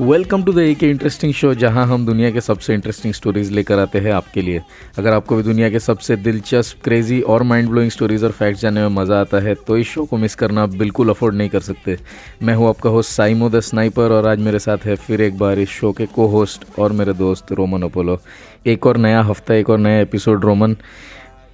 Welcome to the एक interesting show जहाँ हम दुनिया के सबसे इंटरेस्टिंग स्टोरीज लेकर आते हैं आपके लिए। अगर आपको भी दुनिया के सबसे दिलचस्प क्रेजी और माइंड ब्लोइंग स्टोरीज और फैक्ट्स जानने में मज़ा आता है तो इस शो को मिस करना आप बिल्कुल अफोर्ड नहीं कर सकते। मैं हूँ आपका होस्ट साइमो द स्नाइपर और आज मेरे साथ है फिर एक बार इस शो के को होस्ट और मेरे दोस्त रोमन अपोलो। एक और नया हफ़्ता, एक और नया एपिसोड रोमन,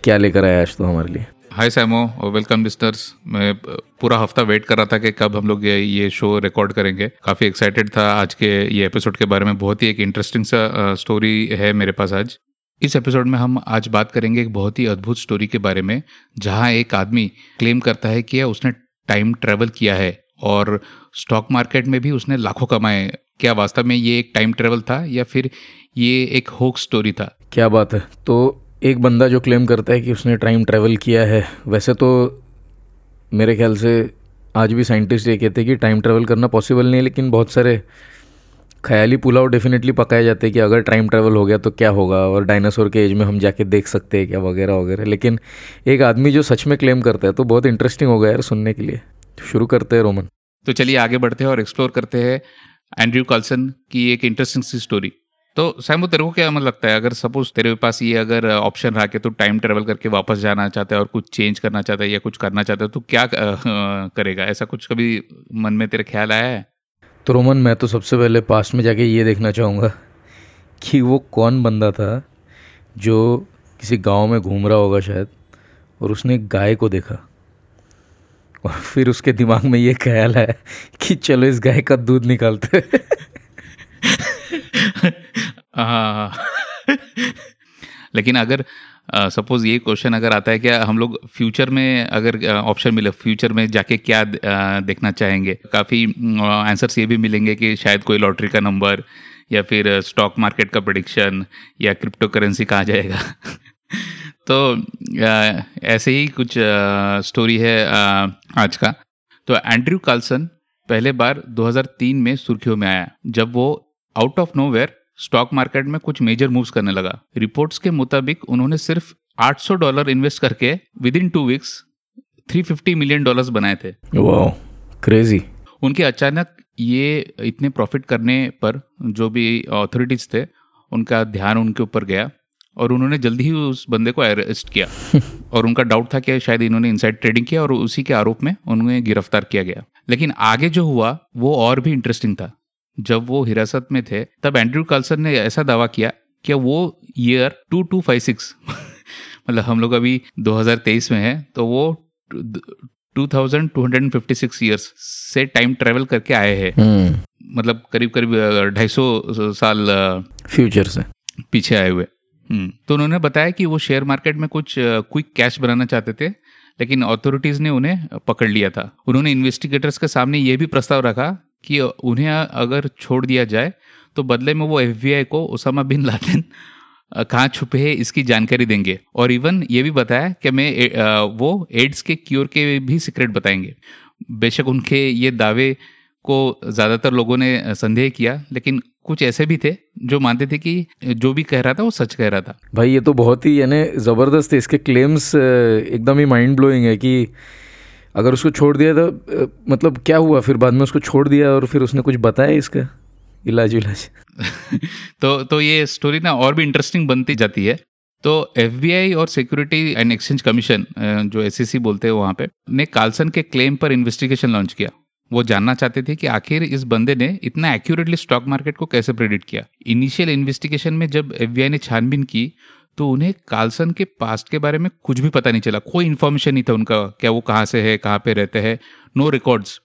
क्या लेकर आया आज तो हमारे लिए? हाय सैमो और वेलकम लिस्टर्स मैं पूरा हफ़्ता वेट कर रहा था कि कब हम लोग ये ये शो रिकॉर्ड करेंगे। काफ़ी एक्साइटेड था आज के ये एपिसोड के बारे में। बहुत ही एक इंटरेस्टिंग सा स्टोरी है मेरे पास आज। इस एपिसोड में हम आज बात करेंगे एक बहुत ही अद्भुत स्टोरी के बारे में, जहाँ एक आदमी क्लेम करता है कि उसने टाइम ट्रेवल किया है और स्टॉक मार्केट में भी उसने लाखों कमाए क्या वास्तव में ये एक टाइम ट्रेवल था या फिर ये एक होक स्टोरी था? क्या बात है? तो एक बंदा जो क्लेम करता है कि उसने टाइम ट्रैवल किया है, वैसे तो मेरे ख्याल से आज भी साइंटिस्ट ये कहते हैं कि टाइम ट्रैवल करना पॉसिबल नहीं है लेकिन बहुत सारे ख्याली पुलाव डेफिनेटली पकाए जाते हैं कि अगर टाइम ट्रैवल हो गया तो क्या होगा, और डायनासोर के एज में हम जाके देख सकते हैं क्या वगैरह वगैरह। लेकिन एक आदमी जो सच में क्लेम करता है तो बहुत इंटरेस्टिंग होगा यार सुनने के लिए। शुरू करते हैं रोमन। तो चलिए आगे बढ़ते हैं और एक्सप्लोर करते हैं एंड्रयू कॉल्सन की एक इंटरेस्टिंग सी स्टोरी तो सैमू, तेरे को क्या मतलब लगता है? अगर सपोज़ तेरे पास ये अगर ऑप्शन रहा कि तू टाइम ट्रेवल करके वापस जाना चाहता है और कुछ चेंज करना चाहता है या कुछ करना चाहता है तो क्या करेगा? ऐसा कुछ कभी मन में तेरे ख्याल आया है? तो रोमन, मैं तो सबसे पहले पास्ट में जाके ये देखना चाहूँगा कि वो कौन बंदा था जो किसी गाँव में घूम रहा होगा शायद और उसने गाय को देखा। और फिर उसके दिमाग में ये ख्याल है कि चलो इस गाय का दूध निकालते लेकिन अगर सपोज़ ये क्वेश्चन अगर आता है क्या हम लोग फ्यूचर में अगर ऑप्शन मिले फ्यूचर में जाके क्या देखना चाहेंगे? काफ़ी आंसर्स ये भी मिलेंगे कि शायद कोई लॉटरी का नंबर या फिर स्टॉक मार्केट का प्रडिक्शन या क्रिप्टो करेंसी कहाँ जाएगा? तो ऐसे ही कुछ स्टोरी है आज का। तो एंड्रयू कार्लसन पहले बार 2003 में सुर्खियों में आया, जब वो out of nowhere stock market में कुछ मेजर मूव्स करने लगा। रिपोर्ट्स के मुताबिक उन्होंने सिर्फ़ 800 डॉलर इन्वेस्ट करके within two weeks 350 million dollars बनाए थे। क्रेजी उनके अचानक ये इतने प्रॉफिट करने पर जो भी अथॉरिटीज थे उनका ध्यान उनके ऊपर गया और उन्होंने जल्दी ही उस बंदे को अरेस्ट किया। और उनका डाउट था कि शायद इन्होंने इनसाइड ट्रेडिंग किया और उसी के आरोप में उन्हें गिरफ़्तार किया गया। लेकिन आगे जो हुआ वो और भी इंटरेस्टिंग था। जब वो हिरासत में थे तब एंड्रयू कार्लसन ने ऐसा दावा किया कि वो year two two five six मतलब हम लोग अभी 2023 में है तो वो 2256 ईयर्स से टाइम ट्रेवल करके आए हैं हम्म। मतलब करीब करीब ढाई सौ साल फ्यूचर से पीछे आए हुए हम्म। तो उन्होंने बताया कि वो शेयर मार्केट में कुछ क्विक कैश बनाना चाहते थे लेकिन अथॉरिटीज ने उन्हें पकड़ लिया था उन्होंने इन्वेस्टिगेटर्स के सामने ये भी प्रस्ताव रखा कि उन्हें अगर छोड़ दिया जाए तो बदले में वो एफबीआई को उसामा बिन लादेन कहाँ छुपे हैं, इसकी जानकारी देंगे। और इवन ये भी बताया कि मैं वो एड्स के क्योर के भी सीक्रेट बताएँगे। बेशक उनके ये दावे को ज़्यादातर लोगों ने संदेह किया, लेकिन कुछ ऐसे भी थे जो मानते थे कि जो भी कह रहा था वो सच कह रहा था। भाई, ये तो बहुत ही, यानी ज़बरदस्त है इसके क्लेम्स एकदम ही माइंड ब्लोइंग है कि अगर उसको छोड़ दिया तो मतलब क्या हुआ? फिर बाद में उसको छोड़ दिया और फिर उसने कुछ बताया इसका? इलाज इलाज। तो तो ये स्टोरी ना और भी इंटरेस्टिंग बनती जाती है। तो एफबीआई और सिक्योरिटी एंड एक्सचेंज कमीशन जो एस बोलते हैं वहाँ पे, ने कार्लसन के क्लेम पर इन्वेस्टिगेशन लॉन्च किया। वो जानना चाहते थे कि आखिर इस बंदे ने इतना एक्यूरेटली स्टॉक मार्केट को कैसे प्रेडिक्ट किया। इनिशियल इन्वेस्टिगेशन में जब एफ़ ने छानबीन की तो उन्हें कार्लसन के पास्ट के बारे में कुछ भी पता नहीं चला। कोई इन्फॉर्मेशन नहीं था उनका क्या वो कहाँ से है, कहाँ पे रहते हैं। नो रिकॉर्ड्स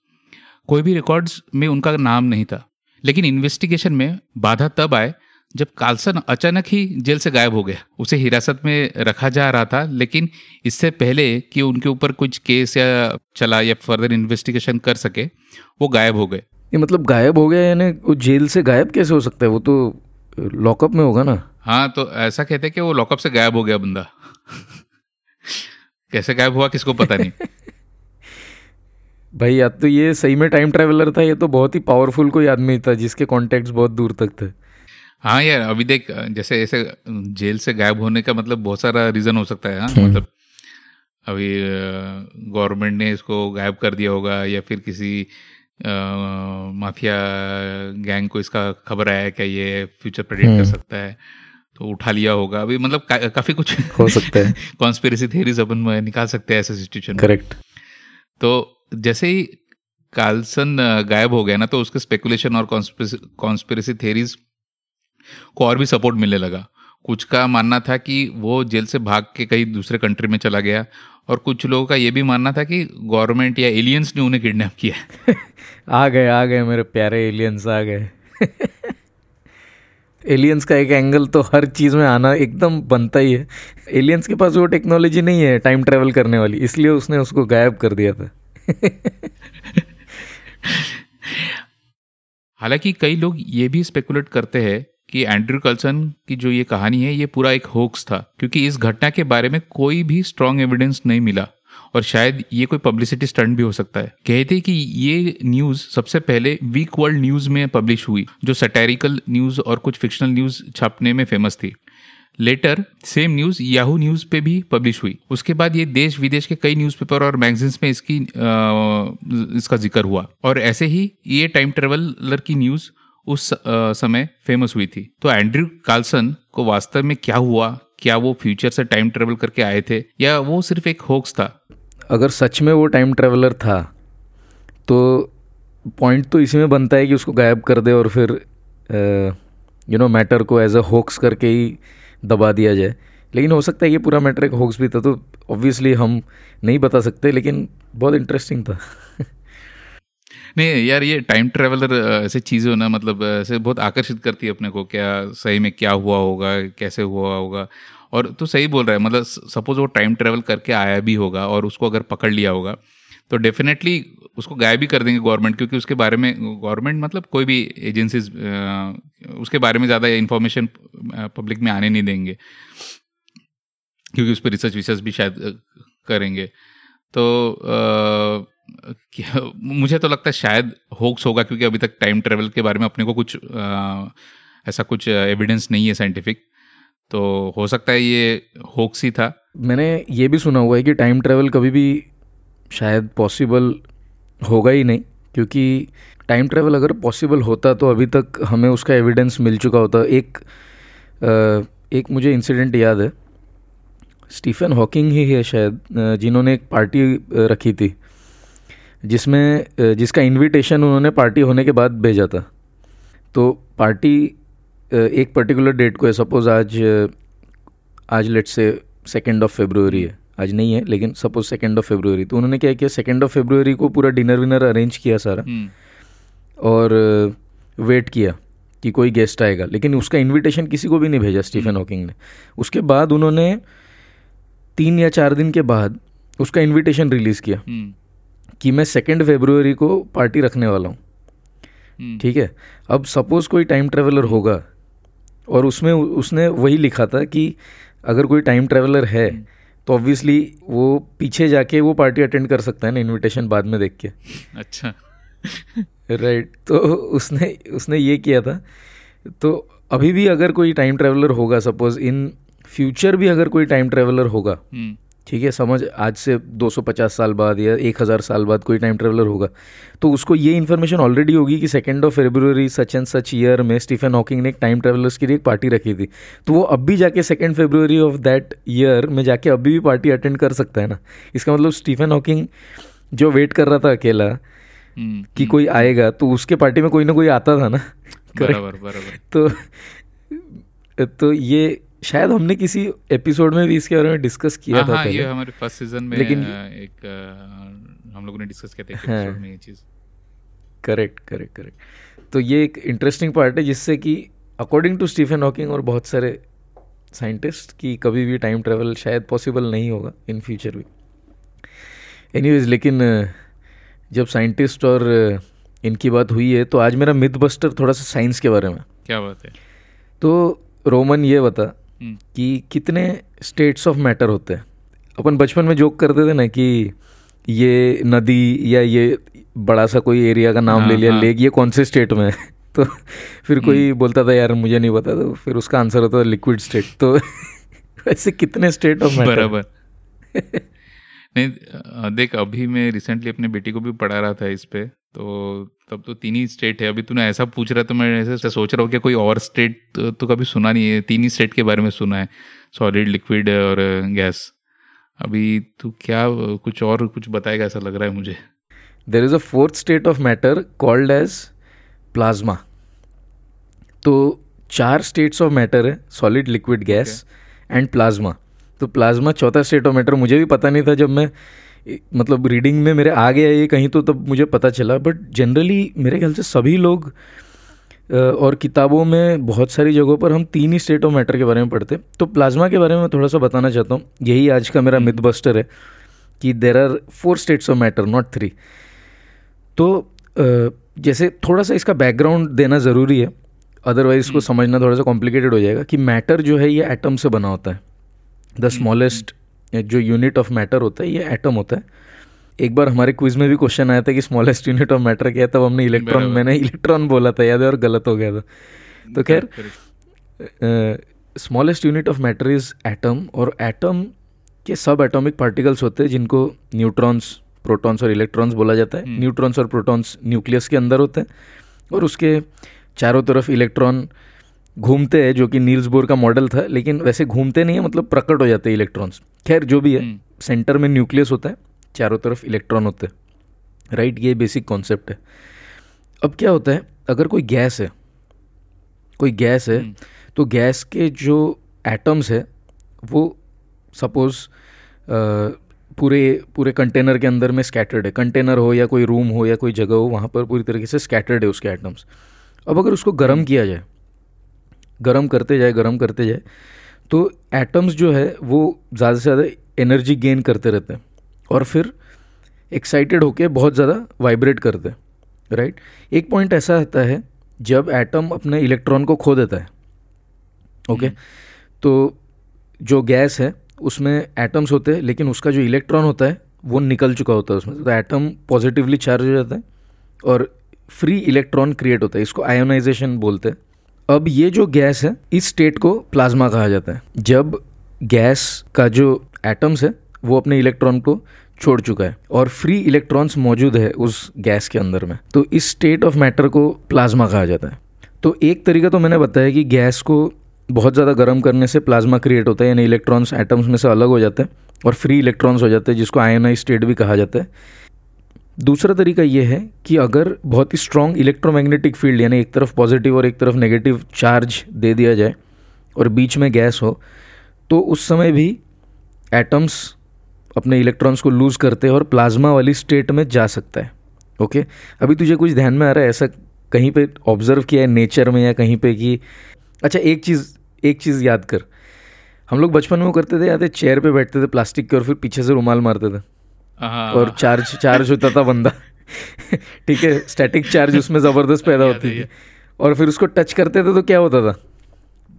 कोई भी रिकॉर्ड्स में उनका नाम नहीं था। लेकिन इन्वेस्टिगेशन में बाधा तब आए जब कार्लसन अचानक ही जेल से गायब हो गया। उसे हिरासत में रखा जा रहा था, लेकिन इससे पहले कि उनके ऊपर कुछ केस या चला या फर्दर इन्वेस्टिगेशन कर सके, वो गायब हो गए। ये मतलब गायब हो गया यानी वो जेल से गायब कैसे हो सकता है? वो तो लॉकअप में होगा ना। हाँ तो ऐसा कहते हैं कि वो लॉकअप से गायब हो गया बंदा। कैसे गायब हुआ किसको पता नहीं। भाई या तो ये सही में टाइम ट्रेवलर था ये तो बहुत ही पावरफुल कोई आदमी था जिसके कॉन्टेक्ट बहुत दूर तक थे। हाँ यार अभी देख जैसे ऐसे जेल से गायब होने का मतलब बहुत सारा रीजन हो सकता है हाँ। हम्म। मतलब अभी गवर्नमेंट ने इसको गायब कर दिया होगा या फिर किसी माफिया गैंग को इसका खबर आया क्या ये फ्यूचर प्रेडिक्ट कर हम्म। सकता है। तो उठा लिया होगा। अभी मतलब का, काफ़ी कुछ हो सकता है। कॉन्स्पिरसी थेरीज अपन निकाल सकते हैं ऐसे सिचुएशन करेक्ट तो जैसे ही कार्लसन गायब हो गया ना तो उसके स्पेकुलेशन और कॉन्स्पिरसी थेरीज को और भी सपोर्ट मिलने लगा। कुछ का मानना था कि वो जेल से भाग के कहीं दूसरे कंट्री में चला गया और कुछ लोगों का ये भी मानना था कि गवर्नमेंट या एलियंस ने उन्हें किडनैप किया। आ गए आ गए मेरे प्यारे एलियंस आ गए। एलियंस का एक एंगल तो हर चीज़ में आना एकदम बनता ही है। एलियंस के पास वो टेक्नोलॉजी नहीं है टाइम ट्रेवल करने वाली, इसलिए उसने उसको गायब कर दिया था। हालाँकि कई लोग ये भी स्पेकुलेट करते हैं कि एंड्रयू कल्सन की जो ये कहानी है, ये पूरा एक होक्स था, क्योंकि इस घटना के बारे में कोई भी स्ट्रांग एविडेंस नहीं मिला। और शायद ये कोई पब्लिसिटी स्टंट भी हो सकता है। कहते कि ये न्यूज़ सबसे पहले वीक वर्ल्ड न्यूज़ में पब्लिश हुई जो सटैरिकल न्यूज़ और कुछ फिक्शनल न्यूज़ छापने में फ़ेमस थी। Later same news Yahoo news पे भी पब्लिश हुई। उसके बाद ये देश विदेश के कई न्यूज़पेपर और मैगजीन्स में इसकी अ, इसका ज़िक्र हुआ। और ऐसे ही ये टाइम ट्रेवलर की न्यूज़ उस अ, समय फ़ेमस हुई थी। तो एंड्रयू कार्लसन को वास्तव में क्या हुआ? क्या वो फ्यूचर से टाइम ट्रेवल करके आए थे? या वो सिर्फ़ एक होक्स था? अगर सच में वो टाइम ट्रेवलर था तो पॉइंट तो इसी में बनता है कि उसको गायब कर दे और फिर यू नो मैटर को एज अ होक्स करके ही दबा दिया जाए। लेकिन हो सकता है कि पूरा मैटर एक होक्स भी था तो ऑब्वियसली हम नहीं बता सकते, लेकिन बहुत इंटरेस्टिंग था। नहीं, यार ये टाइम ट्रेवलर ऐसे चीज़ें ना मतलब ऐसे बहुत आकर्षित करती है अपने को, क्या सही में क्या हुआ होगा, कैसे हुआ होगा। और तो सही बोल रहा है मतलब सपोज़ वो टाइम ट्रेवल करके आया भी होगा और उसको अगर पकड़ लिया होगा तो डेफिनेटली उसको गायब भी कर देंगे गवर्नमेंट क्योंकि उसके बारे में गवर्नमेंट मतलब कोई भी एजेंसीज उसके बारे में ज़्यादा इन्फॉर्मेशन पब्लिक में आने नहीं देंगे क्योंकि उस पर रिसर्च विसर्च भी शायद करेंगे। तो क्या मुझे तो लगता है शायद होक्स होगा क्योंकि अभी तक टाइम ट्रेवल के बारे में अपने को कुछ अ, ऐसा कुछ एविडेंस नहीं है साइंटिफिक तो हो सकता है ये होक्स ही था। मैंने ये भी सुना हुआ है कि टाइम ट्रेवल कभी भी शायद पॉसिबल होगा ही नहीं, क्योंकि टाइम ट्रेवल अगर पॉसिबल होता तो अभी तक हमें उसका एविडेंस मिल चुका होता। एक एक मुझे इंसिडेंट याद है। स्टीफन हॉकिंग ही है शायद जिन्होंने एक पार्टी रखी थी, जिसमें जिसका इनविटेशन उन्होंने पार्टी होने के बाद भेजा था। तो पार्टी एक पर्टिकुलर डेट को है सपोज़ आज आज लेट से सेकेंड ऑफ़ फेब्रुवरी है। आज नहीं है लेकिन सपोज़ सेकेंड ऑफ़ फेब्रुवरी तो उन्होंने क्या किया सेकेंड ऑफ़ फेब्रुवरी को पूरा डिनर विनर अरेंज किया सारा। हम्म, और वेट किया कि कोई गेस्ट आएगा। लेकिन उसका इनविटेशन किसी को भी नहीं भेजा स्टीफन हॉकिंग ने। उसके बाद उन्होंने तीन या चार दिन के बाद उसका इनविटेशन रिलीज़ किया हम्म, कि मैं सेकेंड फेब्रुवरी को पार्टी रखने वाला हूँ। हम्म, ठीक है? अब सपोज़ कोई टाइम ट्रेवलर होगा और उसमें उसने वही लिखा था कि अगर कोई टाइम ट्रेवलर है तो ऑब्वियसली वो पीछे जाके वो पार्टी अटेंड कर सकता है ना इनविटेशन बाद में देख के। अच्छा। राइट तो उसने उसने ये किया था। तो अभी भी अगर कोई टाइम ट्रेवलर होगा सपोज़ इन फ्यूचर भी अगर कोई टाइम ट्रेवलर होगा हम्म, ठीक है समझ आज से 250 साल बाद या 1000 साल बाद कोई टाइम ट्रेवलर होगा। तो उसको ये इन्फॉर्मेशन ऑलरेडी होगी कि second of February such and such year में स्टीफन हॉकिंग ने एक टाइम ट्रेवलर्स के लिए एक पार्टी रखी थी। तो वो अब भी जाके second February of that year में जाके अभी भी पार्टी अटेंड कर सकता है ना? इसका मतलब स्टीफन हॉकिंग जो वेट कर रहा था अकेला हम्म, कि कोई आएगा तो उसके पार्टी में कोई ना कोई आता था ना? बराबर बराबर। तो तो ये शायद हमने किसी एपिसोड में भी इसके बारे में डिस्कस किया हाँ था हाँ ये हमारे फ़र्स्ट सीज़न में लेकिन- एक हम लोगों ने डिस्कस किया था एक हाँ। एपिसोड में ये चीज़। करेक्ट करेक्ट करेक्ट तो ये एक इंटरेस्टिंग पार्ट है जिससे कि अकॉर्डिंग टू स्टीफन हॉकिंग और बहुत सारे साइंटिस्ट कि कभी भी टाइम ट्रेवल शायद पॉसिबल नहीं होगा इन फ्यूचर भी। एनीवेज लेकिन जब साइंटिस्ट और इनकी बात हुई है तो आज मेरा मिथ बस्टर थोड़ा सा साइंस के बारे में। क्या बात है? तो रोमन ये बता कि कितने स्टेट्स ऑफ़ मैटर होते हैं। अपन बचपन में जोक करते थे ना कि ये नदी या ये बड़ा सा कोई एरिया का नाम हाँ, ले लिया हाँ। लेक ये कौन से स्टेट में है? तो फिर कोई हम्म। बोलता था यार मुझे नहीं पता। तो फिर उसका आंसर होता था लिक्विड स्टेट तो वैसे कितने स्टेट ऑफ़ मैटर बराबर। नहीं देख अभी मैं रिसेंटली अपने बेटी को भी पढ़ा रहा था इस पे तो तब तो तीन ही स्टेट है। अभी तूने ऐसा पूछ रहा तो मैं ऐसे सोच रहा हूँ कि कोई और स्टेट तो, तो कभी सुना नहीं है। तीन ही स्टेट के बारे में सुना है। सॉलिड लिक्विड और गैस अभी तू क्या कुछ और कुछ बताएगा ऐसा लग रहा है मुझे? There is a fourth state of matter called as plasma तो चार स्टेट्स ऑफ़ मैटर है solid liquid gas and plasma तो प्लाज्मा चौथा स्टेट ऑफ़ मैटर मुझे भी पता नहीं था जब मैं मतलब रीडिंग में मेरे आ गया ये कहीं तो तब मुझे पता चला। बट जनरली मेरे ख्याल से सभी लोग और किताबों में बहुत सारी जगहों पर हम तीन ही स्टेट ऑफ़ मैटर के बारे में पढ़ते तो प्लाज्मा के बारे में थोड़ा सा बताना चाहता हूँ। यही आज का मेरा मिथ। बस्टर है कि there are four states of matter not three तो जैसे थोड़ा सा इसका बैकग्राउंड देना ज़रूरी है। अदरवाइज़ इसको हम्म। समझना थोड़ा सा कॉम्प्लिकेटेड हो जाएगा कि मैटर जो है ये एटम से बना होता है। द स्मॉलेस्ट जो यूनिट ऑफ़ मैटर होता है ये एटम होता है। एक बार हमारे क्विज में भी क्वेश्चन आया था कि स्मॉलेस्ट यूनिट ऑफ़ मैटर क्या है तब हमने इलेक्ट्रॉन मैंने इलेक्ट्रॉन बोला था याद है और गलत हो गया था। तो खैर smallest unit of matter is atom और एटम के सब एटॉमिक पार्टिकल्स होते हैं जिनको न्यूट्रॉन्स प्रोटॉन्स और इलेक्ट्रॉन्स बोला जाता है। न्यूट्रॉन्स और प्रोटॉन्स न्यूक्लियस के अंदर होते हैं और उसके चारों तरफ़ इलेक्ट्रॉन घूमते हैं जो कि नील्स बोर का मॉडल था लेकिन वैसे घूमते नहीं है मतलब प्रकट हो जाते हैं इलेक्ट्रॉन्स। खैर जो भी है सेंटर हम्म। में न्यूक्लियस होता है चारों तरफ़ इलेक्ट्रॉन होते हैं। राइट ये बेसिक कॉन्सेप्ट है। अब क्या होता है अगर कोई गैस है कोई गैस है हम्म। तो गैस के जो एटम्स है वो सपोज़ पूरे पूरे कंटेनर के अंदर में स्कैटर्ड है। कंटेनर हो या कोई रूम हो या कोई जगह हो वहाँ पर पूरी तरीके से स्कैटर्ड है उसके एटम्स। अब अगर उसको गर्म किया जाए गर्म करते जाए गर्म करते जाए तो एटम्स जो है वो ज़्यादा से ज़्यादा एनर्जी गेन करते रहते हैं और फिर एक्साइटेड होके बहुत ज़्यादा वाइब्रेट करते हैं राइट एक पॉइंट ऐसा आता है जब एटम अपने इलेक्ट्रॉन को खो देता है ओके okay? हम्म। तो जो गैस है उसमें एटम्स होते हैं लेकिन उसका जो इलेक्ट्रॉन होता है वो निकल चुका होता है उसमें तो एटम पॉजिटिवली चार्ज हो जाता है और फ्री इलेक्ट्रॉन क्रिएट होता है इसको आयोनाइजेशन बोलते हैं अब ये जो गैस है, इस स्टेट को प्लाज्मा कहा जाता है। जब गैस का जो एटम्स है, वो अपने इलेक्ट्रॉन को छोड़ चुका है और फ्री इलेक्ट्रॉन्स मौजूद है उस गैस के अंदर में तो इस स्टेट ऑफ़ मैटर को प्लाज्मा कहा जाता है। तो एक तरीका तो मैंने बताया कि गैस को बहुत ज़्यादा गर्म करने से प्लाज्मा क्रिएट होता है, यानी इलेक्ट्रॉन्स एटम्स में से अलग हो जाते हैं और फ्री इलेक्ट्रॉन्स हो जाते हैं, जिसको आयनाइज स्टेट भी कहा जाता है। दूसरा तरीका ये है कि अगर बहुत ही स्ट्रॉन्ग इलेक्ट्रोमैग्नेटिक फ़ील्ड यानी एक तरफ़ पॉजिटिव और एक तरफ़ नेगेटिव चार्ज दे दिया जाए और बीच में गैस हो तो उस समय भी एटम्स अपने इलेक्ट्रॉन्स को लूज़ करते हैं और प्लाज्मा वाली स्टेट में जा सकता है। ओके अभी तुझे कुछ ध्यान में आ रहा है ऐसा कहीं पे ऑब्ज़र्व किया है नेचर में या कहीं पे कि अच्छा एक चीज़ एक चीज़ याद कर। हम लोग बचपन में वो करते थे याद है चेयर पे बैठते थे प्लास्टिक के और फिर पीछे से रुमाल मारते थे। और चार्ज चार्ज होता था बंदा। ठीक है स्टैटिक चार्ज उसमें ज़बरदस्त पैदा होती थी। और फिर उसको टच करते थे तो क्या होता था?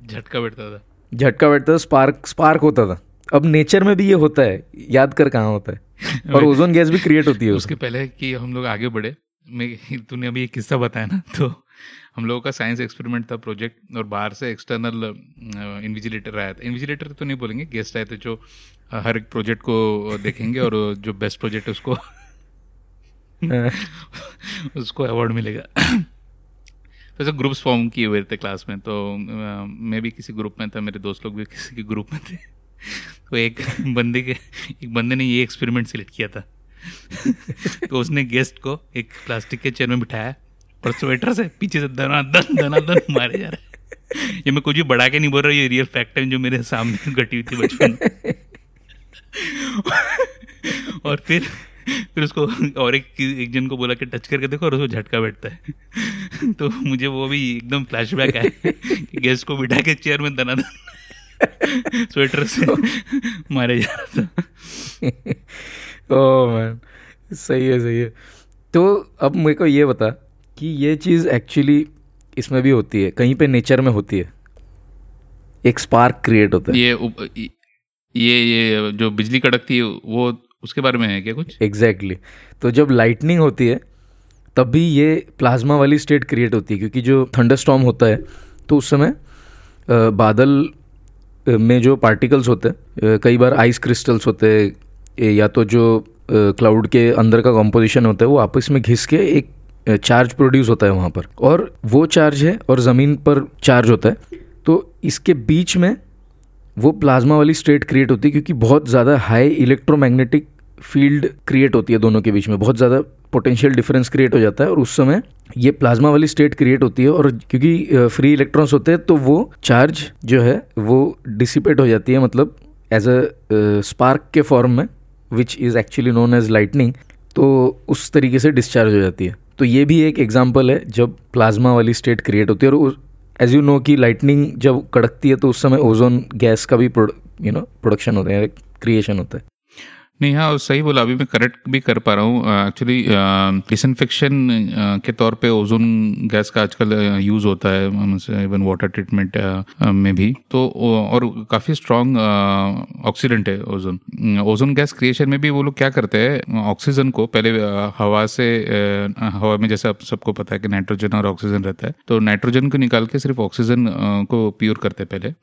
झटका बैठता था। झटका बैठता था स्पार्क स्पार्क होता था। अब नेचर में भी ये होता है। याद कर कहाँ होता है। और ओजोन गैस भी क्रिएट होती है उसके पहले कि हम लोग आगे बढ़े मैं तूने अभी एक किस्सा बताया ना तो हम लोगों का साइंस एक्सपेरिमेंट था प्रोजेक्ट और बाहर से एक्सटर्नल इन्विजिलेटर आया था। इन्विजिलेटर तो नहीं बोलेंगे गेस्ट आए थे जो हर एक प्रोजेक्ट को देखेंगे और जो बेस्ट प्रोजेक्ट है उसको उसको अवार्ड मिलेगा। तो ऐसे ग्रुप्स फॉर्म किए हुए थे क्लास में तो मैं भी किसी ग्रुप में था मेरे दोस्त लोग भी किसी के ग्रुप में थे। तो एक बंदे के एक बंदे ने ये एक्सपेरिमेंट सिलेक्ट किया था। तो उसने गेस्ट को एक प्लास्टिक के चेयर में बिठाया और स्वेटर से पीछे से दना दन दना दन मारे जा रहे ये मैं कुछ भी बढ़ा के नहीं बोल रहा ये रियल फैक्ट है जो मेरे सामने घटी हुई थी बचपन और फिर फिर उसको और एक एक जन को बोला कि टच करके देखो और उसको झटका बैठता है। तो मुझे वो भी एकदम फ्लैशबैक आया गेस्ट को बिठा के चेयर में दना स्वेटर से मारे जा रहा था। ओ मैन सही है सही है। तो अब मेरे को ये बता कि ये चीज़ एक्चुअली इसमें भी होती है कहीं पे नेचर में होती है। एक स्पार्क क्रिएट होता है। ये ये ये जो बिजली कड़कती है वो उसके बारे में है क्या कुछ? Exactly exactly. तो जब लाइटनिंग होती है तब भी ये प्लाज्मा वाली स्टेट क्रिएट होती है, क्योंकि जो थंडर होता है तो उस समय बादल में जो पार्टिकल्स होते हैं कई बार आइस क्रिस्टल्स होते हैं, या तो जो क्लाउड के अंदर का कॉम्पोजिशन होता है, वो आपस में घिस के एक चार्ज प्रोड्यूस होता है वहाँ पर। और वो चार्ज है और ज़मीन पर चार्ज होता है। तो इसके बीच में वो प्लाज्मा वाली स्टेट क्रिएट होती है क्योंकि बहुत ज़्यादा हाई इलेक्ट्रोमैग्नेटिक फ़ील्ड क्रिएट होती है दोनों के बीच में। बहुत ज़्यादा पोटेंशियल डिफरेंस क्रिएट हो जाता है और उस समय ये प्लाज्मा वाली स्टेट क्रिएट होती है और क्योंकि फ्री इलेक्ट्रॉन्स होते हैं तो वो चार्ज जो है वो डिसिपेट हो जाती है मतलब एज अ स्पार्क के फॉर्म में which is actually known as lightning तो उस तरीके से डिस्चार्ज हो जाती है। तो ये भी एक एग्ज़ाम्पल है जब प्लाज्मा वाली स्टेट क्रिएट होती है और एज यू नो कि लाइटनिंग जब कड़कती है तो उस समय ओजोन गैस का भी यू नो प्रोडक्शन होता है क्रिएशन होता है। नहीं हाँ सही बोला, अभी मैं करेक्ट भी कर पा रहा हूँ। एक्चुअली डिसइनफेक्शन के तौर पे ओजोन गैस का आजकल यूज़ होता है इवन वाटर ट्रीटमेंट में भी। तो और काफ़ी स्ट्रॉन्ग ऑक्सीडेंट है ओजोन ओजोन गैस क्रिएशन में भी वो लोग क्या करते हैं ऑक्सीजन को पहले हवा से हवा में जैसे आप सबको पता है कि नाइट्रोजन और ऑक्सीजन रहता है तो नाइट्रोजन को निकाल के सिर्फ़ ऑक्सीजन को प्योर करते हैं पहले।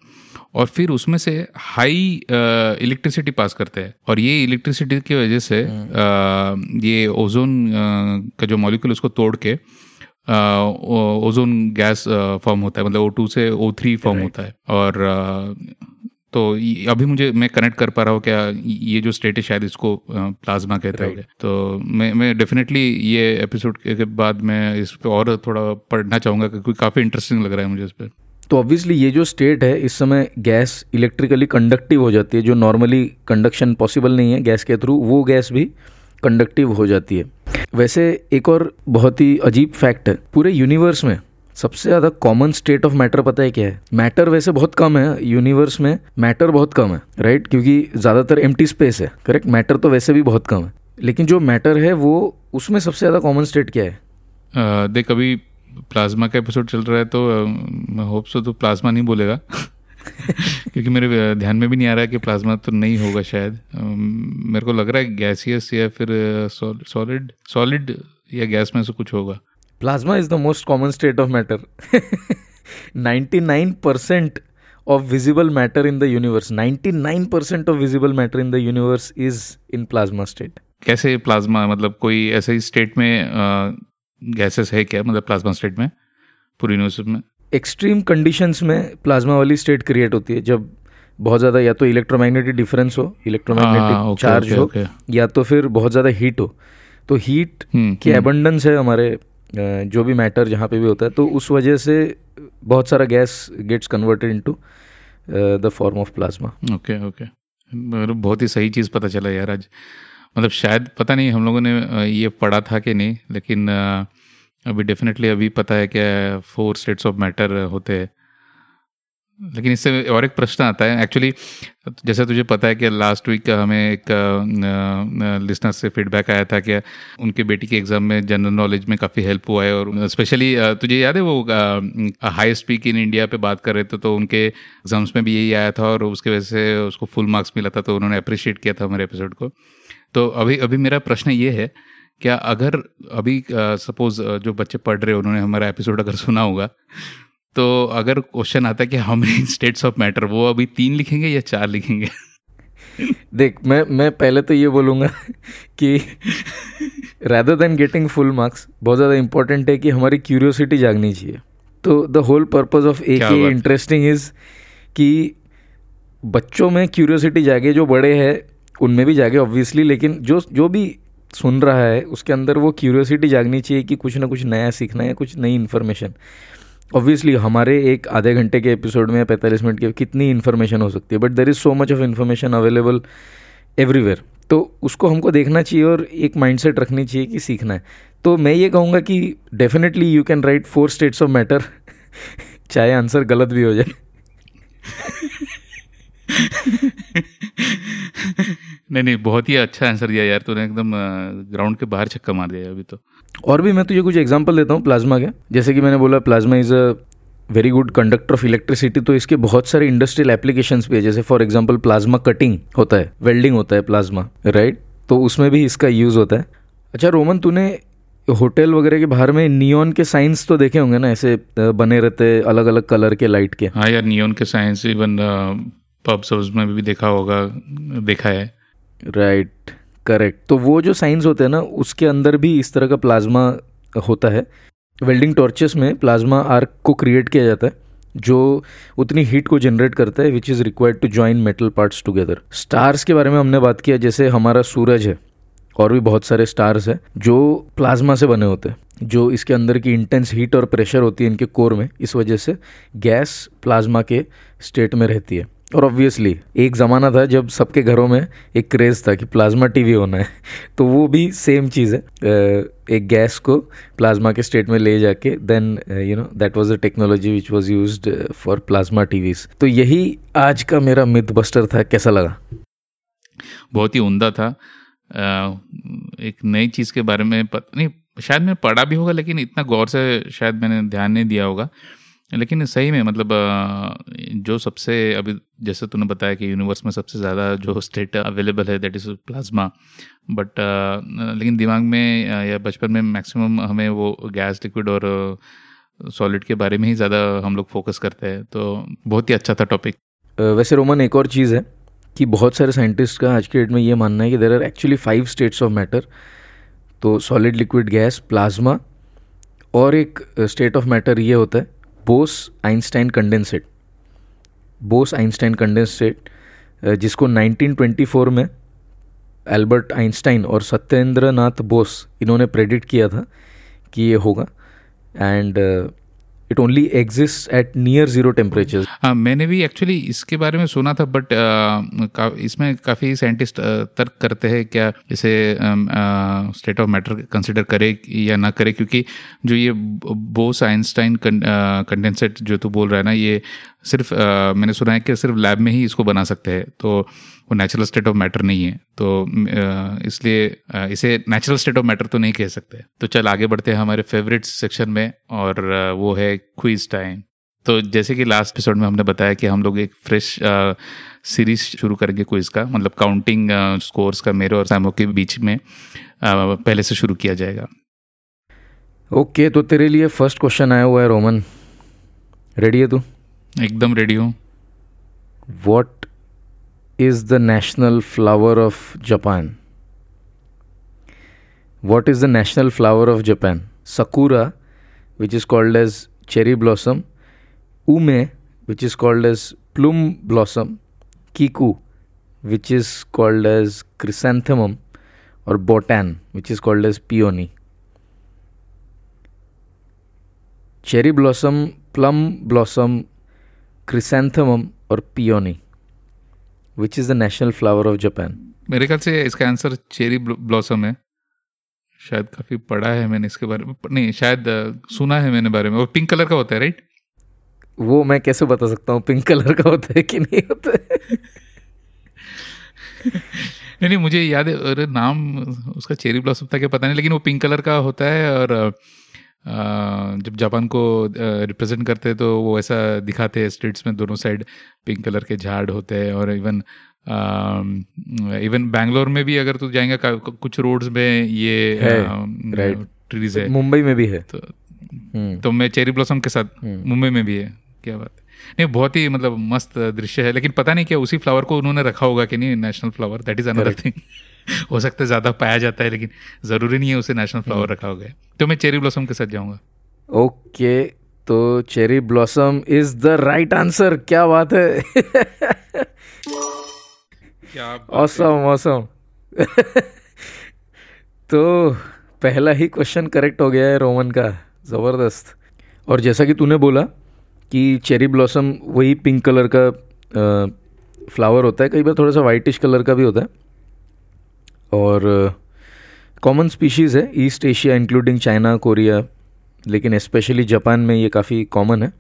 और फिर उसमें से हाई इलेक्ट्रिसिटी पास करते हैं। और ये इलेक्ट्रिसिटी की वजह से आ, ये ओजोन का जो मॉलिक्यूल उसको तोड़ के ओजोन गैस फॉर्म होता है। मतलब ओ टू से ओ थ्री फॉर्म होता है। और आ, तो अभी मुझे मैं कनेक्ट कर पा रहा हूँ क्या ये जो स्टेट है शायद इसको प्लाज्मा कहते हैं तो मैं मैं डेफिनेटली ये एपिसोड के बाद मैं इस पर और थोड़ा पढ़ना चाहूँगा क्योंकि काफ़ी इंटरेस्टिंग लग रहा है मुझे इस पर तो ऑब्वियसली ये जो स्टेट है, इस समय गैस इलेक्ट्रिकली कंडक्टिव हो जाती है, जो नॉर्मली कंडक्शन पॉसिबल नहीं है गैस के थ्रू वो गैस भी कंडक्टिव हो जाती है। वैसे एक और बहुत ही अजीब फैक्ट है, पूरे यूनिवर्स में सबसे ज़्यादा कॉमन स्टेट ऑफ़ मैटर पता है क्या है? मैटर वैसे बहुत कम है यूनिवर्स में मैटर बहुत कम है राइट क्योंकि ज़्यादातर एम स्पेस है करेक्ट मैटर तो वैसे भी बहुत कम है। लेकिन जो मैटर है, वो उसमें सबसे ज़्यादा कॉमन स्टेट क्या है? देख, अभी प्लाज्मा का एपिसोड चल रहा है तो मैं होप सो तो प्लाज्मा नहीं बोलेगा। क्योंकि मेरे ध्यान में भी नहीं आ रहा है कि प्लाज्मा तो नहीं होगा शायद। मेरे को लग रहा है गैसियस या फिर सॉलिड सॉलिड या गैस में से कुछ होगा। Plasma is the most common state of matter 99 percent of visible matter in the universe 99 percent of visible matter in the universe is in plasma state कैसे प्लाज्मा मतलब कोई ऐसे ही स्टेट में गैसेस है क्या मतलब प्लाज्मा स्टेट में पूरी यूनिवर्स में? एक्सट्रीम कंडीशंस में प्लाज्मा वाली स्टेट क्रिएट होती है जब बहुत ज़्यादा या तो इलेक्ट्रोमैग्नेटिक डिफरेंस हो इलेक्ट्रोमैग्नेटिक चार्ज हो या तो फिर बहुत ज़्यादा हीट हो। तो हीट हम्म, की एबंडेंस हम्म। है हमारे जो भी मैटर जहाँ पे भी होता है तो उस वजह से बहुत सारा gas gets converted into the form of plasma okay okay बहुत ही सही चीज़ पता चला यार आज। मतलब शायद पता नहीं, हम लोगों ने ये पढ़ा था कि नहीं, लेकिन अभी डेफिनेटली अभी पता है क्या फोर स्टेट्स ऑफ़ मैटर होते हैं। लेकिन इससे और एक प्रश्न आता है एक्चुअली जैसे तुझे पता है कि लास्ट वीक हमें एक लिसनर से फीडबैक आया था कि उनके बेटी के एग्ज़ाम में जनरल नॉलेज में काफ़ी हेल्प हुआ है और स्पेशली तुझे याद है वो हाई स्पीक इन इंडिया पे बात कर रहे थे तो उनके एग्ज़ाम्स में भी यही आया था और उसके वजह से उसको फुल मार्क्स मिला था तो उन्होंने अप्रिशिएट किया था हमारे एपिसोड को। तो अभी अभी मेरा प्रश्न ये है क्या अगर अभी सपोज़ जो बच्चे पढ़ रहे हैं उन्होंने हमारा एपिसोड अगर सुना होगा तो अगर क्वेश्चन आता है कि हम स्टेट्स ऑफ़ मैटर वो अभी तीन लिखेंगे या चार लिखेंगे? देख मैं मैं पहले तो ये बोलूँगा कि rather than getting full marks बहुत ज़्यादा इंपॉर्टेंट है कि हमारी क्यूरियोसिटी जागनी चाहिए। तो the whole purpose of a K interesting is कि बच्चों में क्यूरियोसिटी जागे जो बड़े हैं उनमें भी जागे ऑब्वियसली लेकिन जो जो भी सुन रहा है, उसके अंदर वो क्यूरियोसिटी जागनी चाहिए कि कुछ ना कुछ नया सीखना है, कुछ नई इन्फॉर्मेशन ऑब्वियसली हमारे एक आधे घंटे के एपिसोड में पैंतालीस मिनट के कितनी इन्फॉर्मेशन हो सकती है but there is so much of information available everywhere तो उसको हमको देखना चाहिए और एक माइंडसेट रखनी चाहिए कि सीखना है। तो मैं ये कहूँगा कि definitely you can write four states of matter चाहे आंसर गलत भी हो जाए। नहीं नहीं बहुत ही अच्छा आंसर दिया यार तूने एकदम ग्राउंड के बाहर छक्का मार दिया अभी तो। और भी मैं तुझे कुछ एग्जांपल देता हूँ प्लाज्मा के। जैसे कि मैंने बोला plasma is a very good conductor of electricity तो इसके बहुत सारे इंडस्ट्रियल एप्लीकेशन भी है। जैसे फॉर एग्ज़ाम्पल प्लाज्मा कटिंग होता है वेल्डिंग होता है प्लाज्मा राइट तो उसमें भी इसका यूज़ होता है। अच्छा रोमन तूने होटल वगैरह के बाहर में नियॉन के साइंस तो देखे होंगे ना ऐसे बने रहते अलग अलग कलर के लाइट के। हाँ यार नियॉन के साइंस इवन पब्स में भी देखा होगा देखा है। राइट करेक्ट तो वो जो साइंस होते हैं ना, उसके अंदर भी इस तरह का प्लाज्मा होता है। वेल्डिंग टॉर्चेस में प्लाज्मा आर्क को क्रिएट किया जाता है, जो उतनी हीट को जनरेट करता है which is required to join metal parts together stars के बारे में हमने बात किया, जैसे हमारा सूरज है, और भी बहुत सारे स्टार्स हैं, जो प्लाज्मा से बने होते हैं, जो इसके अंदर की इंटेंस हीट और प्रेशर होती है इनके कोर में, इस वजह से गैस प्लाज्मा के स्टेट में रहती है। और ऑब्वियसली एक ज़माना था जब सबके घरों में एक क्रेज़ था कि प्लाज्मा टीवी होना है। तो वो भी सेम चीज़ है। एक गैस को प्लाज्मा के स्टेट में ले जाके then you know that was the technology which was used for plasma TVs तो यही आज का मेरा मिथ बस्टर था। कैसा लगा? बहुत ही उमदा था। एक नई चीज़ के बारे में पता, नहीं, शायद मैंने पढ़ा भी होगा, लेकिन इतना गौर से शायद मैंने ध्यान नहीं दिया होगा। लेकिन सही में मतलब जो सबसे अभी जैसे तूने बताया कि यूनिवर्स में सबसे ज़्यादा जो स्टेट अवेलेबल है दैट इज़ प्लाज्मा बट लेकिन दिमाग में या बचपन में मैक्सिमम हमें वो गैस लिक्विड और सॉलिड के बारे में ही ज़्यादा हम लोग फोकस करते हैं। तो बहुत ही अच्छा था टॉपिक वैसे रोमन, एक और चीज़ है कि बहुत सारे साइंटिस्ट का आज के डेट में ये मानना है कि there are actually five states of matter तो सॉलिड लिक्विड गैस प्लाज्मा और एक स्टेट ऑफ़ मैटर ये होता है। Bose Einstein condensate Bose Einstein condensate जिसको 1924 में एल्बर्ट आइंस्टाइन और सत्येंद्र नाथ बोस, इन्होंने प्रेडिक्ट किया था कि ये होगा। And it only exist at near zero temperature मैंने भी एक्चुअली इसके बारे में सुना था बट का, इसमें काफ़ी साइंटिस्ट तर्क करते हैं क्या इसे स्टेट ऑफ़ मैटर कंसिडर करे या ना करे क्योंकि जो ये बोस आइंस्टाइन कंडेंसेट जो तू बोल रहा है ना ये सिर्फ़ आ, मैंने सुना है कि सिर्फ़ लैब में ही इसको बना सकते हैं तो वो नेचुरल स्टेट ऑफ़ मैटर नहीं है तो इसलिए इसे नेचुरल स्टेट ऑफ़ मैटर तो नहीं कह सकते। तो चल आगे बढ़ते हैं हमारे फेवरेट सेक्शन में और वो है क्विज टाइम तो जैसे कि लास्ट एपिसोड में हमने बताया कि हम लोग एक फ्रेश सीरीज़ शुरू करेंगे क्विज का मतलब काउंटिंग स्कोर्स का मेरे और सैमो के बीच में आ, पहले से शुरू किया जाएगा। ओके okay, तो तेरे लिए फ़र्स्ट क्वेश्चन आया हुआ है रोमन। रेडी है तू? एकदम रेडी हूँ। What is the national flower of Japan what is the national flower of Japan sakura which is called as cherry blossom ume which is called as plum blossom kiku which is called as chrysanthemum और botan which is called as peony cherry blossom plum blossom chrysanthemum और peony which is the national flower of Japan मेरे ख्याल से इसका answer cherry blossom है। शायद काफ़ी पढ़ा है मैंने इसके बारे में नहीं शायद सुना है मैंने बारे में। वो पिंक कलर का होता है राइट वो मैं कैसे बता सकता हूँ पिंक कलर का होता है कि नहीं होता है? नहीं नहीं मुझे याद है अरे नाम उसका चेरी ब्लॉसम था क्या पता नहीं लेकिन वो पिंक कलर का होता है और जब जापान को रिप्रेजेंट करते हैं तो वो ऐसा दिखाते हैं स्ट्रीट्स में दोनों साइड पिंक कलर के झाड़ होते हैं और इवन इवन बैंगलोर में भी अगर तू जाएँगे कुछ रोड्स में ये ट्रीज है। मुंबई में भी है। तो, हम्म। तो मैं चेरी ब्लॉसम के साथ हम्म। मुंबई में भी है क्या बात है। नहीं बहुत ही मतलब मस्त दृश्य है लेकिन पता नहीं क्या उसी फ्लावर को उन्होंने रखा होगा कि नहीं national flower that is another thing हो सकता है ज़्यादा पाया जाता है लेकिन ज़रूरी नहीं है उसे नेशनल फ्लावर रखा हो गया तो मैं चेरी ब्लॉसम के साथ जाऊँगा। ओके तो cherry blossom is the right answer क्या बात है? ऑसम ऑसम तो पहला ही क्वेश्चन करेक्ट हो गया है रोमन का। ज़बरदस्त। और जैसा कि तूने बोला कि चेरी ब्लॉसम वही पिंक कलर का फ्लावर होता है कई बार थोड़ा सा वाइटिश कलर का भी होता है। और कॉमन स्पीशीज़ है East Asia including China Korea लेकिन स्पेशली जापान में ये काफ़ी कॉमन है।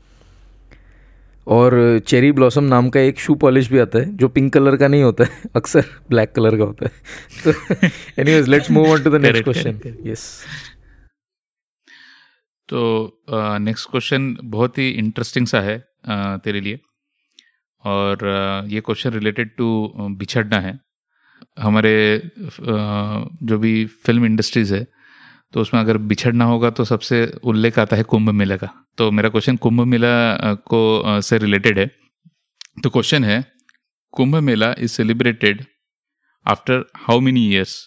और चेरी ब्लॉसम नाम का एक शू पॉलिश भी आता है जो पिंक कलर का नहीं होता है अक्सर ब्लैक कलर का होता है। तो anyways let's move on to the next question yes तो नेक्स्ट uh, क्वेश्चन बहुत ही इंटरेस्टिंग सा है uh, तेरे लिए। और uh, ये क्वेश्चन रिलेटेड टू बिछड़ना है। हमारे जो भी फ़िल्म इंडस्ट्रीज़ है तो उसमें अगर बिछड़ना होगा तो सबसे उल्लेख आता है कुंभ मेला का। तो मेरा क्वेश्चन कुंभ मेला को से रिलेटेड है। तो क्वेश्चन है, Kumbh Mela is celebrated after how many years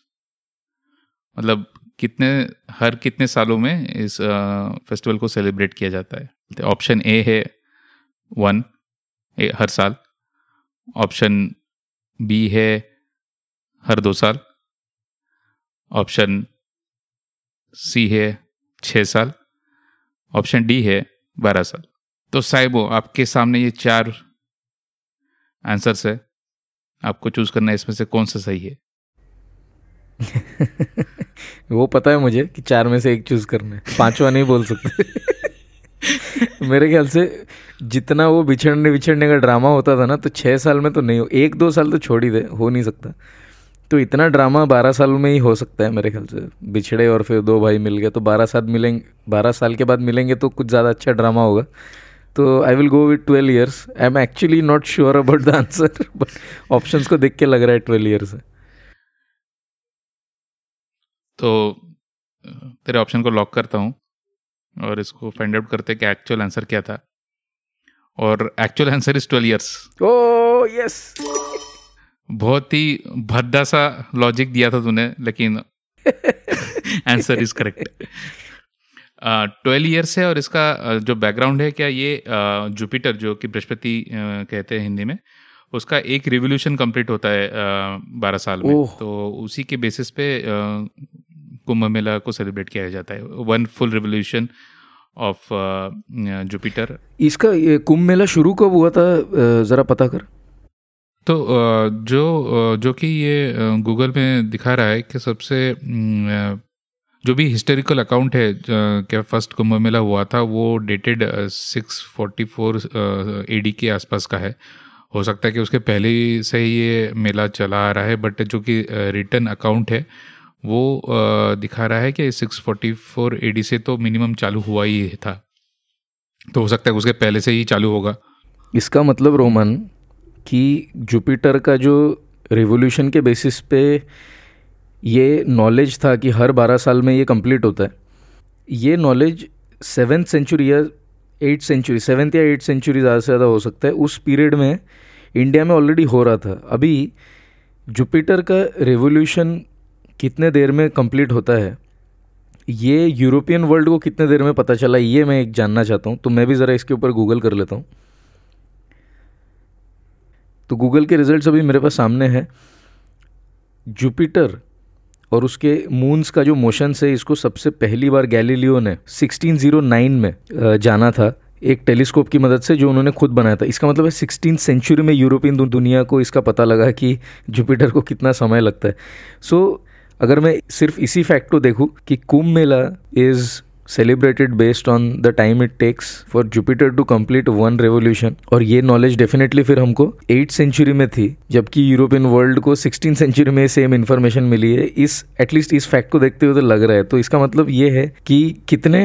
मतलब कितने, हर कितने सालों में इस फेस्टिवल को सेलिब्रेट किया जाता है? ऑप्शन ए है वन हर साल। ऑप्शन बी है हर दो साल। ऑप्शन सी है छः साल, ऑप्शन डी है बारह साल। तो साहिबो, आपके सामने ये चार आंसर्स है। आपको चूज़ करना है, इसमें से कौन सा सही है? वो पता है मुझे कि चार में से एक चूज़ करना है। पांचवा नहीं बोल सकते। मेरे ख्याल से जितना वो बिछड़ने बिछड़ने का ड्रामा होता था ना तो छः साल में तो नहीं हो। एक दो साल तो छोड़ ही दे, हो नहीं सकता। तो इतना ड्रामा बारह साल में ही हो सकता है मेरे ख्याल से। बिछड़े और फिर दो भाई मिल गए तो बारह साल मिलेंगे बारह साल के बाद मिलेंगे तो कुछ ज़्यादा अच्छा ड्रामा होगा। तो I will go with twelve years I am actually not sure about the answer but option को देख के लग रहा है ट्वेल्व ईयर्स है। तो तेरे ऑप्शन को लॉक करता हूँ और इसको फाइंड आउट करते कि एक्चुअल आंसर क्या था। और actual answer is twelve years oh yes बहुत ही भद्दा सा लॉजिक दिया था तूने लेकिन answer is correct twelve years है और इसका जो बैकग्राउंड है क्या ये जुपिटर जो कि बृहस्पति कहते हैं हिंदी में उसका एक रिवोल्यूशन कंप्लीट होता है बारह साल में। तो उसी के बेसिस पे कुंभ मेला को सेलिब्रेट किया जाता है। One full revolution of Jupiter इसका कुंभ मेला शुरू कब हुआ था ज़रा पता कर। तो जो जो कि ये गूगल में दिखा रहा है कि सबसे जो भी हिस्टोरिकल अकाउंट है क्या फ़र्स्ट कुंभ मेला हुआ था, वो dated six forty four A D के आसपास का है। हो सकता है कि उसके पहले से ही ये मेला चला आ रहा है बट जो कि रिटर्न अकाउंट है, वो दिखा रहा है कि six forty four A D से तो मिनिमम चालू हुआ ही था। तो हो सकता है उसके पहले से ही चालू होगा। इसका मतलब रोमन कि जुपिटर का जो रिवोल्यूशन के बेसिस पे ये नॉलेज था कि हर बारह साल में ये कंप्लीट होता है। ये नॉलेज सेवेंथ सेंचुरी या एट सेंचुरी सेवेंथ या एट सेंचुरी ज़्यादा से ज़्यादा हो सकता है। उस पीरियड में इंडिया में ऑलरेडी हो रहा था। अभी जुपिटर का रेवोल्यूशन कितने देर में कंप्लीट होता है? ये यूरोपियन वर्ल्ड को कितने देर में पता चला, ये मैं एक जानना चाहता हूँ। तो मैं भी ज़रा इसके ऊपर गूगल कर लेता हूँ। तो गूगल के रिजल्ट्स अभी मेरे पास सामने हैं। जुपिटर और उसके मून्स का जो मोशन है इसको सबसे पहली बार गैलीलियो ने 1609 में जाना था एक टेलीस्कोप की मदद से जो उन्होंने खुद बनाया था। इसका मतलब है सिक्सटीन सेंचुरी में यूरोपियन दुनिया को इसका पता लगा कि जुपिटर को कितना समय लगता है। सो so, अगर मैं सिर्फ़ इसी फैक्ट को देखूँ कि Kumbh Mela is celebrated based on the time it takes for Jupiter to complete one revolution और ये नॉलेज डेफिनेटली फिर हमको एट सेंचुरी में थी जबकि यूरोपियन वर्ल्ड को सिक्सटीन सेंचुरी में सेम इन्फॉर्मेशन मिली है। इस एटलीस्ट इस फैक्ट को देखते हुए तो लग रहा है। तो इसका मतलब ये है कि कितने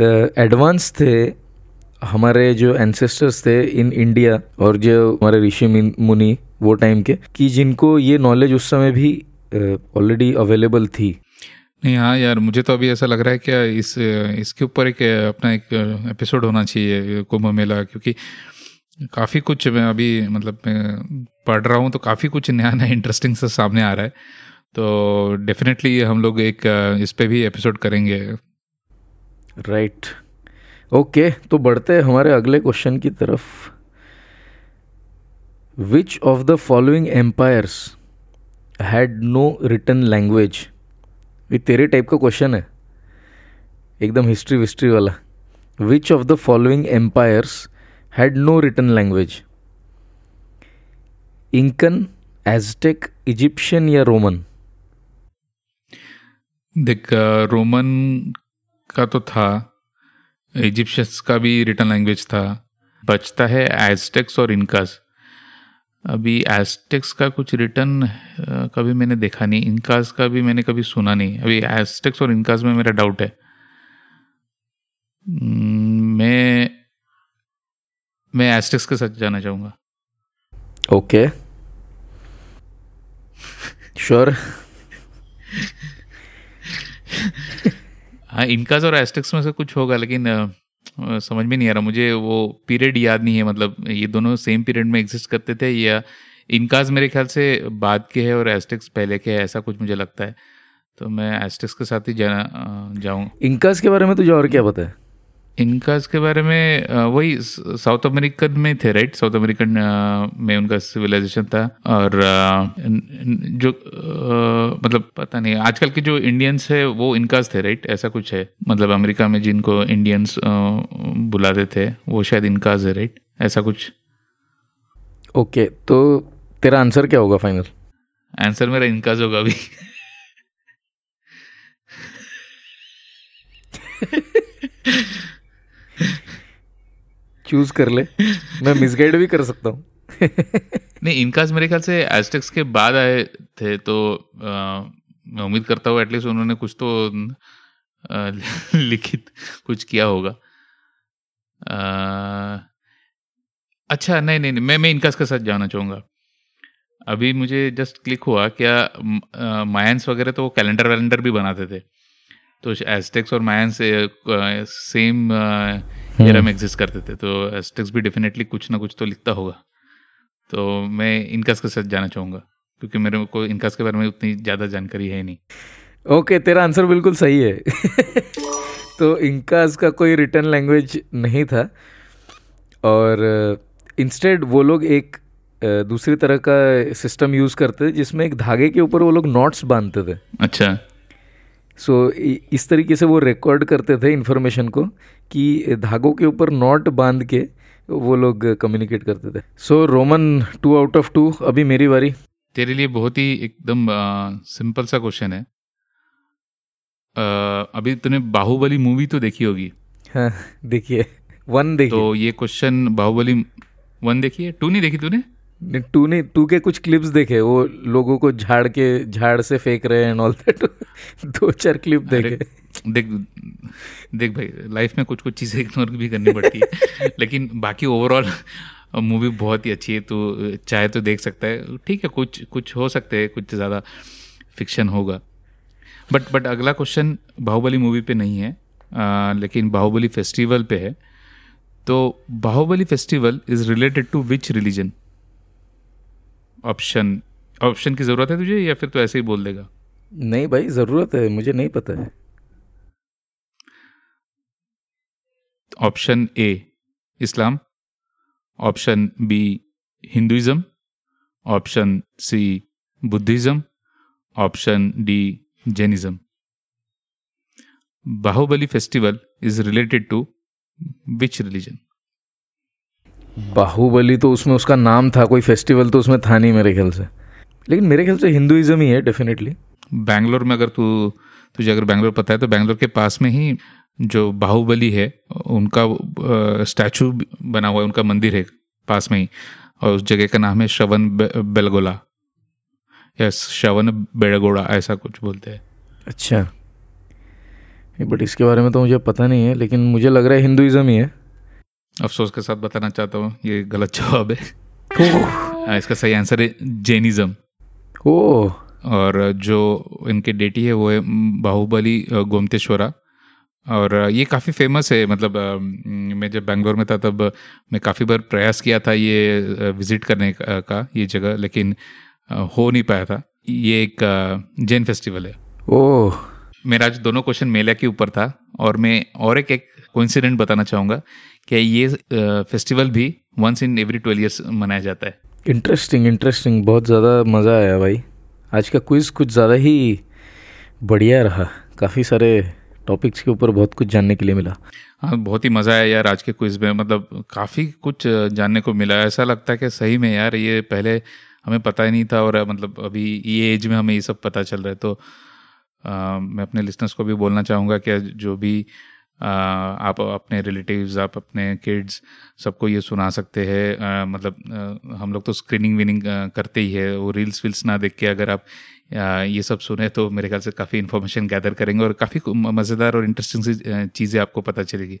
एडवांस uh, थे हमारे जो एंसेस्टर्स थे इन इंडिया और जो हमारे ऋषि मुनि वो टाइम के कि जिनको ये नॉलेज उस समय भी ऑलरेडी uh, अवेलेबल थी। नहीं हाँ यार मुझे तो अभी ऐसा लग रहा है कि इस इसके ऊपर एक अपना एक एपिसोड होना चाहिए कुंभ मेला क्योंकि काफ़ी कुछ मैं अभी मतलब मैं पढ़ रहा हूँ तो काफ़ी कुछ नया नया इंटरेस्टिंग से सामने आ रहा है। तो डेफिनेटली हम लोग एक इस पर भी एपिसोड करेंगे। राइट ओके okay, तो बढ़ते हैं हमारे अगले क्वेश्चन की तरफ़। Which of the following empires had no written language ये तेरे टाइप का क्वेश्चन है। एकदम हिस्ट्री विस्ट्री वाला। Which of the following empires had no written language Incan Aztec Egyptian या रोमन देख रोमन का तो था इजिप्शियंस का भी रिटर्न लैंग्वेज था। बचता है एजटेक्स और इनकास अभी एस्टेक्स का कुछ रिटर्न कभी मैंने देखा नहीं। इनकास का भी मैंने कभी सुना नहीं। अभी एस्टेक्स और इनकास में मेरा डाउट है। मैं मैं एस्टेक्स के साथ जाना चाहूँगा। ओके श्योर हाँ इनकास और एस्टेक्स में से कुछ होगा लेकिन समझ में नहीं आ रहा। मुझे वो पीरियड याद नहीं है मतलब ये दोनों सेम पीरियड में एग्जिस्ट करते थे या इनकाज मेरे ख्याल से बाद के है और एस्टेक्स पहले के है, ऐसा कुछ मुझे लगता है। तो मैं एस्टेक्स के साथ ही जाना जाऊँ। इनकाज के बारे में तुझे और क्या पता है? इनकाज के बारे में वही साउथ अमेरिकन में थे राइट साउथ अमेरिकन में उनका सिविलाइजेशन था। और जो मतलब पता नहीं आजकल के जो इंडियंस है वो इनकाज थे राइट ऐसा कुछ है। मतलब अमेरिका में जिनको इंडियंस बुलाते थे वो शायद इनकाज है राइट ऐसा कुछ। ओके okay, तो तेरा आंसर क्या होगा फाइनल आंसर मेरा इनकाज होगा अभी। चूज़ कर ले। मैं मिसगाइड भी कर सकता हूँ। नहीं इनकाज मेरे ख्याल से एस्टेक्स के बाद आए थे तो आ, मैं उम्मीद करता हूँ एटलीस्ट उन्होंने कुछ तो लिखित कुछ किया होगा। आ, अच्छा नहीं नहीं नहीं मैं मैं इनकाज के साथ जाना चाहूँगा। अभी मुझे जस्ट क्लिक हुआ क्या मायंस वगैरह तो कैलेंडर वैलेंडर भी बनाते थे। तो एस्टेक्स और मायंस सेम एरा में एग्जिस्ट करते थे तो एस्टेक्स भी डेफिनेटली कुछ ना कुछ तो लिखता होगा। तो मैं इनकास के साथ जाना चाहूँगा क्योंकि मेरे को इनकास के बारे में उतनी ज़्यादा जानकारी है नहीं। ओके okay, तेरा आंसर बिल्कुल सही है। तो इनकास का कोई रिटर्न लैंग्वेज नहीं था और इंस्टेड वो लोग एक दूसरी तरह का सिस्टम यूज़ करते थे जिसमें एक धागे के ऊपर वो लोग नोट्स बांधते थे। अच्छा। सो so, इस तरीके से वो रिकॉर्ड करते थे इन्फॉर्मेशन को कि धागों के ऊपर नॉट बाँध के वो लोग कम्युनिकेट करते थे। So Roman two out of two अभी मेरी बारी। तेरे लिए बहुत ही एकदम सिंपल सा क्वेश्चन है। आ, अभी तूने बाहुबली मूवी तो देखी होगी। हाँ देखिए वन देखी तो ये क्वेश्चन बाहुबली वन देखी है? टू नहीं देखी तूने? टू ने टू के कुछ क्लिप्स देखे वो लोगों को झाड़ के झाड़ से फेंक रहे हैं ऑल दैट दो चार क्लिप देखे। देख देख भाई लाइफ में कुछ कुछ चीज़ें इग्नोर भी करनी पड़ती है। लेकिन बाकी ओवरऑल मूवी बहुत ही अच्छी है तो चाहे तो देख सकता है। ठीक है कुछ कुछ हो सकते हैं कुछ ज़्यादा फिक्शन होगा। बट बट अगला क्वेश्चन बाहुबली मूवी पे नहीं है आ, लेकिन बाहुबली फेस्टिवल पे है। तो Bahubali festival is related to which religion option option की ज़रूरत है तुझे या फिर तो ऐसे ही बोल देगा? नहीं भाई ज़रूरत है मुझे नहीं पता है। Option A Islam. Option B Hinduism. Option C Buddhism. Option D Jainism. Bahubali festival is related to which religion Bahubali तो उसमें उसका नाम था कोई फेस्टिवल तो उसमें था नहीं मेरे ख्याल से। लेकिन मेरे ख्याल से हिंदुइज्म ही है डेफिनेटली बैंगलोर में अगर तू तुझे अगर बैंगलोर पता है तो बैंगलोर के पास में ही जो बाहुबली है उनका स्टैचू बना हुआ है उनका मंदिर है पास में ही। और उस जगह का नाम है श्रवण बेलगोला। या श्रवण बेड़गोड़ा ऐसा कुछ बोलते हैं। अच्छा। बट इसके बारे में तो मुझे पता नहीं है लेकिन मुझे लग रहा है हिंदुइज्म ही है। अफसोस के साथ बताना चाहता हूँ ये गलत जवाब है। हाँ, इसका सही आंसर है जैनिज्म ओ और जो इनके डेटी है वो है बाहुबली गोमतेश्वरा। और ये काफ़ी फ़ेमस है मतलब मैं जब बैंगलोर में था तब मैं काफ़ी बार प्रयास किया था ये विज़िट करने का ये जगह लेकिन हो नहीं पाया था। ये एक जैन फेस्टिवल है। ओह। मेरा आज दोनों क्वेश्चन मेला के ऊपर था और मैं और एक एक कोइंसिडेंट बताना चाहूँगा। कि ये फेस्टिवल भी once in every twelve years मनाया जाता है। इंटरेस्टिंग इंटरेस्टिंग बहुत ज़्यादा मज़ा आया भाई। आज का क्विज़ कुछ ज़्यादा ही बढ़िया रहा। काफ़ी सारे टॉपिक्स के ऊपर बहुत कुछ जानने के लिए मिला। हाँ बहुत ही मज़ा आया यार आज के क्विज़ में। मतलब काफ़ी कुछ जानने को मिला। ऐसा लगता है कि सही में यार ये पहले हमें पता ही नहीं था और मतलब अभी ये एज में हमें ये सब पता चल रहा है। तो आ, मैं अपने लिसनर्स को भी बोलना चाहूँगा कि जो भी आप अपने रिलेटिव्स आप अपने किड्स सबको ये सुना सकते हैं। मतलब हम लोग तो स्क्रीनिंग विनिंग करते ही है। वो रील्स वील्स ना देख के अगर आप ये सब सुने तो मेरे ख्याल से काफ़ी इन्फॉर्मेशन गैदर करेंगे और काफ़ी मज़ेदार और इंटरेस्टिंग सी चीज़ें आपको पता चलेगी।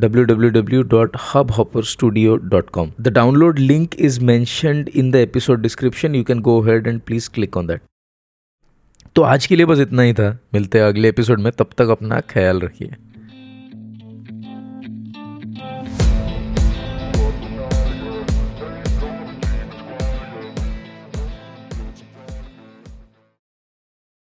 www.hubhopperstudio.com. The download link is mentioned in the episode description. You can go ahead and please click on that. तो आज के लिए बस इतना ही था मिलते हैं अगले एपिसोड में तब तक अपना ख्याल रखिए